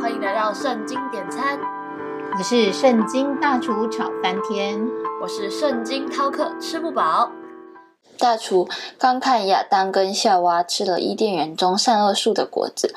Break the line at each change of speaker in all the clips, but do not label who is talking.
欢迎来到圣经点餐，
我是圣经大厨炒翻天，
我是圣经饕客吃不饱。
大厨刚看亚当跟夏娃吃了伊甸园中善恶树的果子，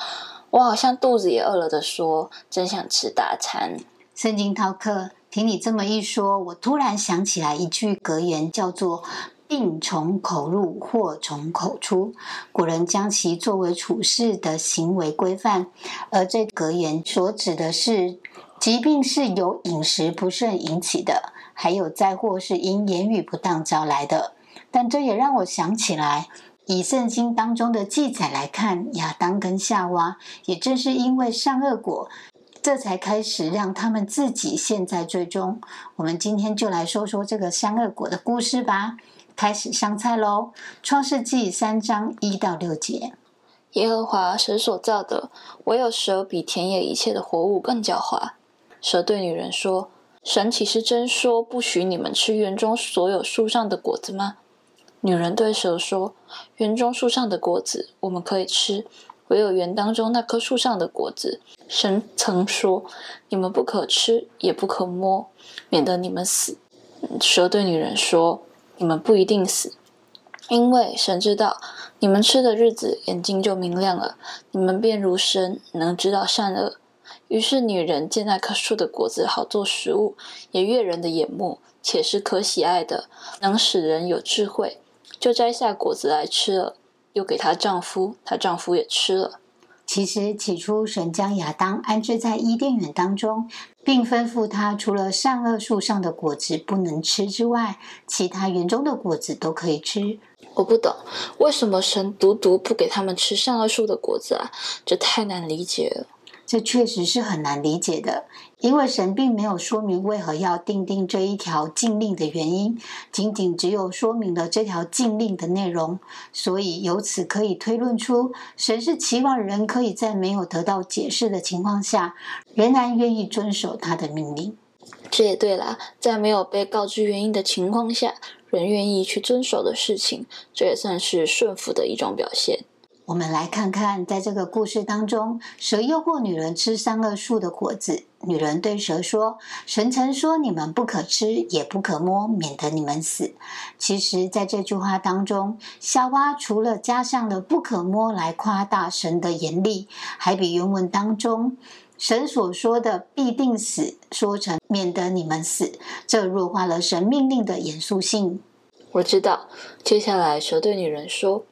我好像肚子也饿了的说，真想吃大餐。
圣经饕客，听你这么一说，我突然想起来一句格言，叫做“病从口入，祸从口出”。古人将其作为处事的行为规范，而这格言所指的是疾病是由饮食不慎引起的，还有灾祸是因言语不当招来的。但这也让我想起来，以圣经当中的记载来看，亚当跟夏娃也正是因为善恶果，这才开始让他们自己陷在最终。我们今天就来说说这个善恶果的故事吧。开始上菜喽！创世纪三章一到六节：
耶和华神所造的，唯有蛇比田野一切的活物更狡猾。蛇对女人说：“神岂是真说不许你们吃园中所有树上的果子吗？”女人对蛇说：“园中树上的果子我们可以吃，唯有园当中那棵树上的果子，神曾说你们不可吃，也不可摸，免得你们死。”蛇对女人说：“你们不一定死，因为神知道你们吃的日子，眼睛就明亮了，你们便如神，能知道善恶。”于是女人见那棵树的果子好做食物，也悦人的眼目，且是可喜爱的，能使人有智慧。就摘下果子来吃了，又给她丈夫，她丈夫也吃了。
其实起初神将亚当安置在伊甸园当中，并吩咐他除了善恶树上的果子不能吃之外，其他园中的果子都可以吃。
我不懂为什么神独独不给他们吃善恶树的果子啊？这太难理解了。
这确实是很难理解的，因为神并没有说明为何要定定这一条禁令的原因，仅仅只有说明了这条禁令的内容，所以由此可以推论出，神是期望人可以在没有得到解释的情况下，仍然愿意遵守他的命令。
这也对啦，在没有被告知原因的情况下，人愿意去遵守的事情，这也算是顺服的一种表现。
我们来看看，在这个故事当中，蛇诱惑女人吃三恶树的果子。女人对蛇说：“神曾说你们不可吃，也不可摸，免得你们死。”其实，在这句话当中，夏娃除了加上了“不可摸”来夸大神的严厉，还比原文当中神所说的“必定死”说成“免得你们死”，这弱化了神命令的严肃性。
我知道，接下来蛇对女人说。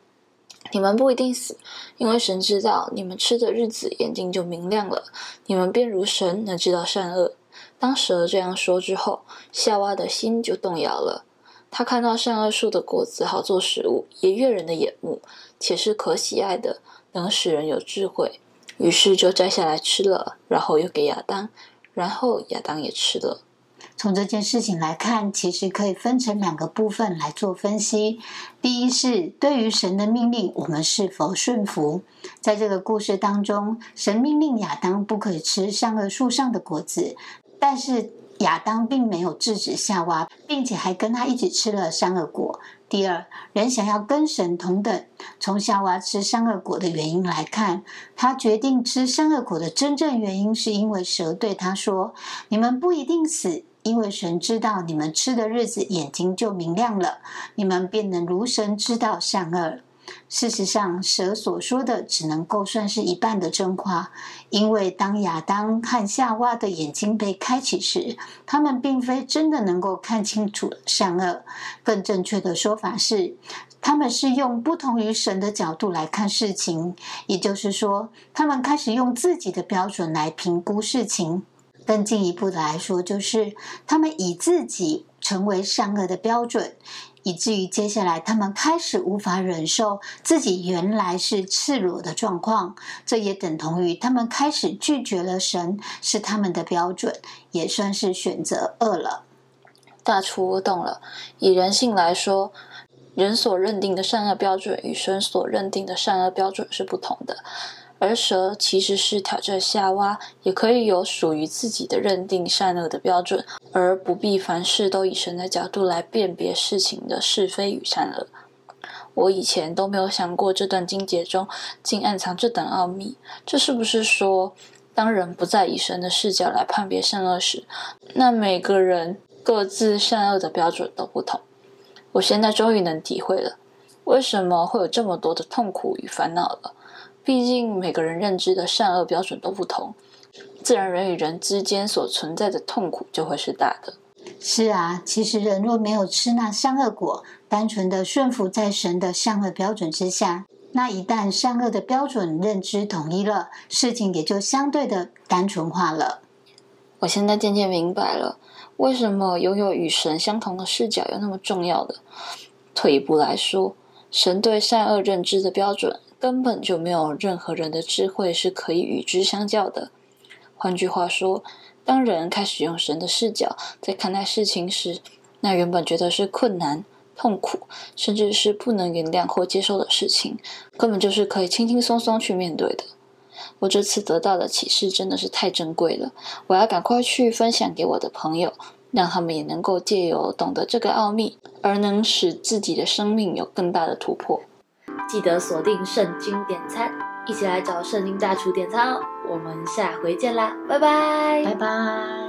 你们不一定死，因为神知道你们吃的日子，眼睛就明亮了，你们便如神，能知道善恶。当蛇这样说之后，夏娃的心就动摇了。他看到善恶树的果子好做食物，也悦人的眼目，且是可喜爱的，能使人有智慧，于是就摘下来吃了，然后又给亚当，然后亚当也吃了。
从这件事情来看，其实可以分成两个部分来做分析。第一是对于神的命令，我们是否顺服？在这个故事当中，神命令亚当不可以吃善恶树上的果子，但是亚当并没有制止夏娃，并且还跟他一起吃了善恶果。第二，人想要跟神同等，从夏娃吃善恶果的原因来看，他决定吃善恶果的真正原因，是因为蛇对他说：“你们不一定死。”因为神知道你们吃的日子，眼睛就明亮了，你们便能如神知道善恶。事实上，蛇所说的只能够算是一半的真话，因为当亚当和夏娃的眼睛被开启时，他们并非真的能够看清楚善恶。更正确的说法是，他们是用不同于神的角度来看事情，也就是说，他们开始用自己的标准来评估事情。更进一步的来说，就是他们以自己成为善恶的标准，以至于接下来他们开始无法忍受自己原来是赤裸的状况。这也等同于他们开始拒绝了神是他们的标准，也算是选择恶了。
大厨，我懂了。以人性来说，人所认定的善恶标准与神所认定的善恶标准是不同的。而蛇其实是挑战夏娃，也可以有属于自己的认定善恶的标准，而不必凡事都以神的角度来辨别事情的是非与善恶。我以前都没有想过这段经节中竟暗藏这等奥秘。这是不是说当人不再以神的视角来判别善恶时，那每个人各自善恶的标准都不同。我现在终于能体会了，为什么会有这么多的痛苦与烦恼了。毕竟每个人认知的善恶标准都不同，自然人与人之间所存在的痛苦就会是大的。
是啊，其实人若没有吃那善恶果，单纯的顺服在神的善恶标准之下，那一旦善恶的标准认知统一了，事情也就相对的单纯化了。
我现在渐渐明白了，为什么拥有与神相同的视角有那么重要的。退一步来说，神对善恶认知的标准。根本就没有任何人的智慧是可以与之相较的。换句话说，当人开始用神的视角在看待事情时，那原本觉得是困难、痛苦，甚至是不能原谅或接受的事情，根本就是可以轻轻松松去面对的。我这次得到的启示真的是太珍贵了，我要赶快去分享给我的朋友，让他们也能够借由懂得这个奥秘，而能使自己的生命有更大的突破。
记得锁定圣经点餐，一起来找圣经大厨点餐哦！我们下回见啦，拜拜，
拜拜。